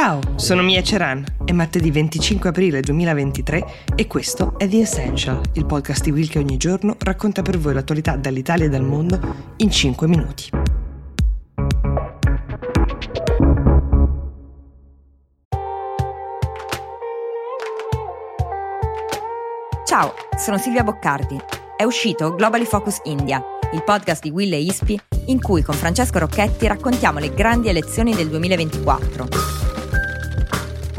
Ciao, sono Mia Ceran, è martedì 25 aprile 2023 e questo è The Essential, il podcast di Will che ogni giorno racconta per voi l'attualità dall'Italia e dal mondo in 5 minuti. Ciao, sono Silvia Boccardi. È uscito Globally Focus India, il podcast di Will e Ispi in cui con Francesco Rocchetti raccontiamo le grandi elezioni del 2024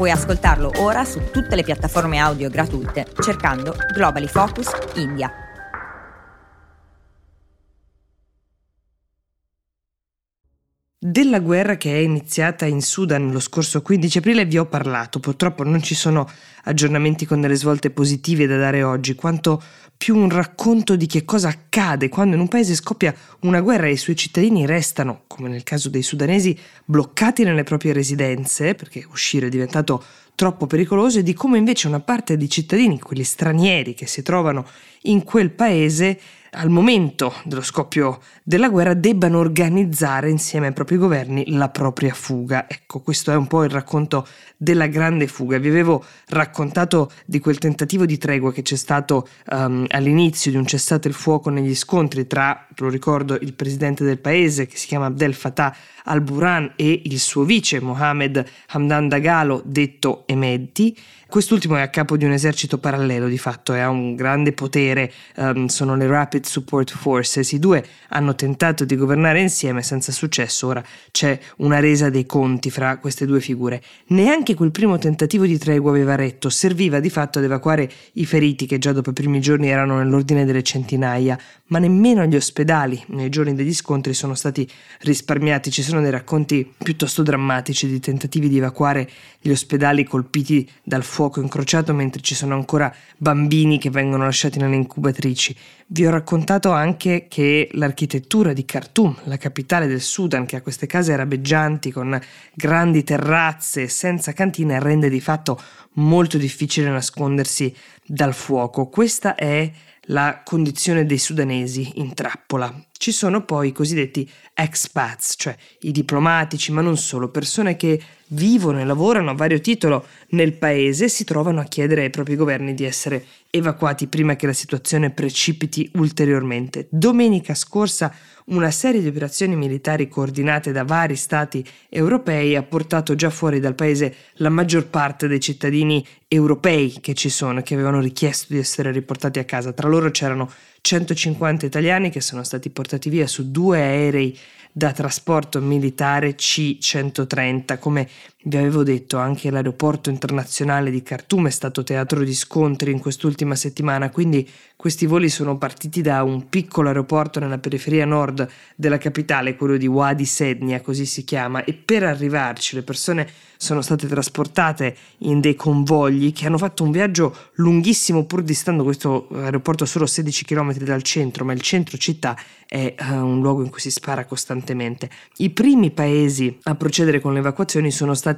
Puoi ascoltarlo ora su tutte le piattaforme audio gratuite cercando Globally Focus India. Della guerra che è iniziata in Sudan lo scorso 15 aprile vi ho parlato, purtroppo non ci sono aggiornamenti con delle svolte positive da dare oggi, quanto più un racconto di che cosa accade quando in un paese scoppia una guerra e i suoi cittadini restano, come nel caso dei sudanesi, bloccati nelle proprie residenze, perché uscire è diventato troppo pericoloso, e di come invece una parte dei cittadini, quelli stranieri che si trovano in quel paese, al momento dello scoppio della guerra debbano organizzare insieme ai propri governi la propria fuga. Ecco, questo è un po' il racconto della grande fuga. Vi avevo raccontato di quel tentativo di tregua che c'è stato um, all'inizio di un cessate il fuoco negli scontri tra, lo ricordo, il presidente del paese che si chiama Abdel Fattah al-Buran e il suo vice Mohamed Hamdan Dagalo, detto Emedi. Quest'ultimo è a capo di un esercito parallelo di fatto e ha un grande potere, um, sono le Rapid Support Forces. I due hanno tentato di governare insieme senza successo, ora c'è una resa dei conti fra queste due figure. Neanche quel primo tentativo di tregua aveva retto, serviva di fatto ad evacuare i feriti che già dopo i primi giorni erano nell'ordine delle centinaia, ma nemmeno gli ospedali nei giorni degli scontri sono stati risparmiati. Ci sono dei racconti piuttosto drammatici di tentativi di evacuare gli ospedali colpiti dal fuoco incrociato mentre ci sono ancora bambini che vengono lasciati nelle incubatrici. Vi ho raccontato anche che l'architettura di Khartoum, la capitale del Sudan, che ha queste case arabeggianti con grandi terrazze senza cantine, rende di fatto molto difficile nascondersi dal fuoco. Questa è la condizione dei sudanesi in trappola. Ci sono poi i cosiddetti expats, cioè i diplomatici, ma non solo, persone che vivono e lavorano a vario titolo nel paese e si trovano a chiedere ai propri governi di essere evacuati prima che la situazione precipiti ulteriormente. Domenica scorsa una serie di operazioni militari coordinate da vari stati europei ha portato già fuori dal paese la maggior parte dei cittadini europei che ci sono, che avevano richiesto di essere riportati a casa. Tra loro c'erano 150 italiani che sono stati portati via su due aerei da trasporto militare C-130. Come vi avevo detto, anche l'aeroporto internazionale di Khartoum è stato teatro di scontri in quest'ultima settimana, quindi questi voli sono partiti da un piccolo aeroporto nella periferia nord della capitale, quello di Wadi Sednia, così si chiama, e per arrivarci le persone sono state trasportate in dei convogli che hanno fatto un viaggio lunghissimo pur distando questo aeroporto solo 16 km dal centro, ma il centro città è uh, un luogo in cui si spara costantemente. I primi paesi a procedere con le evacuazioni sono stati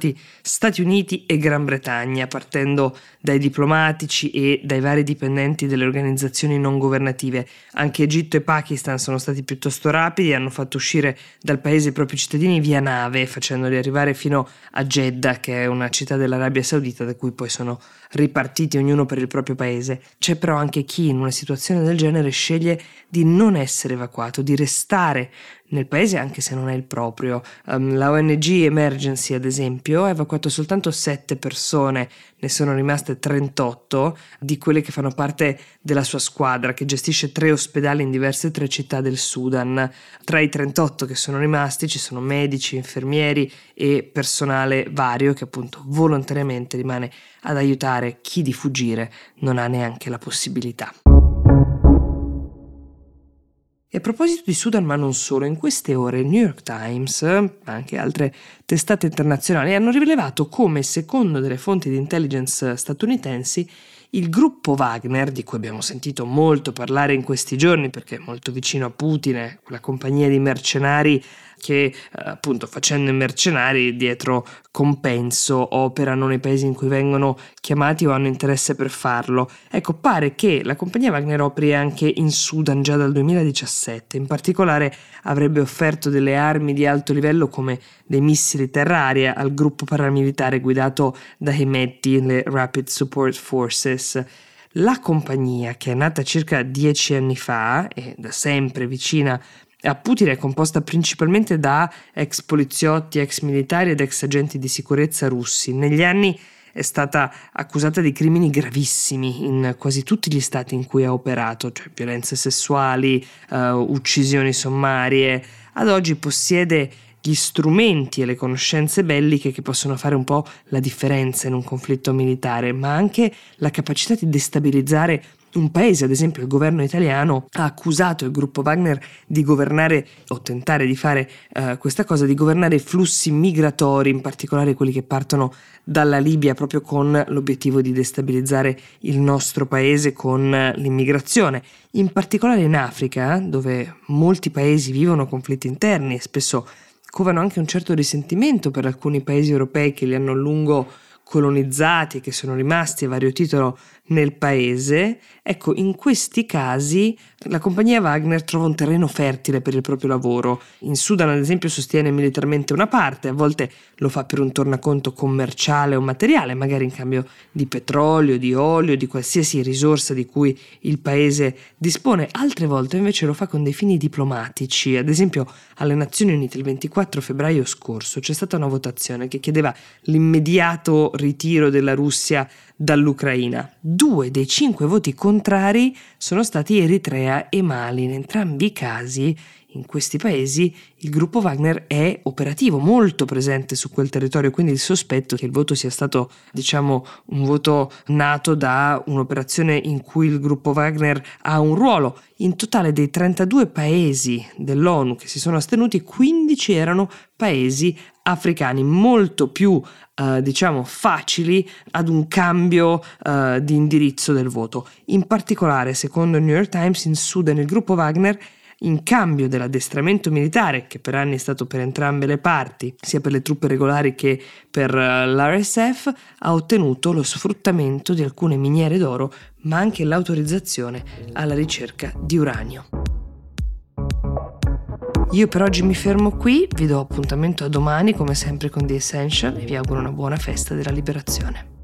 Stati Uniti e Gran Bretagna, partendo dai diplomatici e dai vari dipendenti delle organizzazioni non governative. Anche Egitto e Pakistan sono stati piuttosto rapidi e hanno fatto uscire dal paese i propri cittadini via nave, facendoli arrivare fino a Jeddah, che è una città dell'Arabia Saudita da cui poi sono ripartiti ognuno per il proprio paese. C'è però anche chi in una situazione del genere sceglie di non essere evacuato, di restare nel paese anche se non è il proprio. Um, la ONG Emergency, ad esempio, ha evacuato soltanto 7 persone, ne sono rimaste 38 di quelle che fanno parte della sua squadra, che gestisce tre ospedali in diverse tre città del Sudan. Tra i 38 che sono rimasti ci sono medici, infermieri e personale vario che appunto volontariamente rimane ad aiutare chi di fuggire non ha neanche la possibilità. E a proposito di Sudan, ma non solo, in queste ore il New York Times, ma anche altre testate internazionali, hanno rivelato come, secondo delle fonti di intelligence statunitensi, il gruppo Wagner, di cui abbiamo sentito molto parlare in questi giorni perché è molto vicino a Putin, quella compagnia di mercenari che eh, appunto facendo i mercenari dietro compenso operano nei paesi in cui vengono chiamati o hanno interesse per farlo. Ecco, pare che la compagnia Wagner operi anche in Sudan già dal 2017, in particolare avrebbe offerto delle armi di alto livello come dei missili terra-aria al gruppo paramilitare guidato da Hemeti, le Rapid Support Forces. La compagnia, che è nata circa dieci anni fa e da sempre vicina a Putin, è composta principalmente da ex poliziotti, ex militari ed ex agenti di sicurezza russi. Negli anni è stata accusata di crimini gravissimi in quasi tutti gli stati in cui ha operato, cioè violenze sessuali, uh, uccisioni sommarie. Ad oggi possiede gli strumenti e le conoscenze belliche che possono fare un po' la differenza in un conflitto militare, ma anche la capacità di destabilizzare un paese, ad esempio il governo italiano, ha accusato il gruppo Wagner di governare o tentare di fare uh, questa cosa, di governare flussi migratori, in particolare quelli che partono dalla Libia, proprio con l'obiettivo di destabilizzare il nostro paese con l'immigrazione. In particolare in Africa, dove molti paesi vivono conflitti interni e spesso covano anche un certo risentimento per alcuni paesi europei che li hanno a lungo colonizzati e che sono rimasti a vario titolo nel paese, ecco, in questi casi la compagnia Wagner trova un terreno fertile per il proprio lavoro. In Sudan, ad esempio, sostiene militarmente una parte, a volte lo fa per un tornaconto commerciale o materiale, magari in cambio di petrolio, di olio, di qualsiasi risorsa di cui il paese dispone, altre volte invece lo fa con dei fini diplomatici. Ad esempio, alle Nazioni Unite il 24 febbraio scorso c'è stata una votazione che chiedeva l'immediato ritiro della Russia dall'Ucraina. Due dei cinque voti contrari sono stati Eritrea e Mali. In entrambi i casi in questi paesi il gruppo Wagner è operativo, molto presente su quel territorio, quindi il sospetto che il voto sia stato, diciamo, un voto nato da un'operazione in cui il gruppo Wagner ha un ruolo. In totale dei 32 paesi dell'ONU che si sono astenuti, 15 erano paesi africani, molto più eh, diciamo facili ad un cambio eh, di indirizzo del voto. In particolare, secondo il New York Times, in Sudan il gruppo Wagner in cambio dell'addestramento militare che per anni è stato per entrambe le parti, sia per le truppe regolari che per eh, l'RSF, ha ottenuto lo sfruttamento di alcune miniere d'oro, ma anche l'autorizzazione alla ricerca di uranio. Io per oggi mi fermo qui, vi do appuntamento a domani come sempre con The Essential e vi auguro una buona festa della liberazione.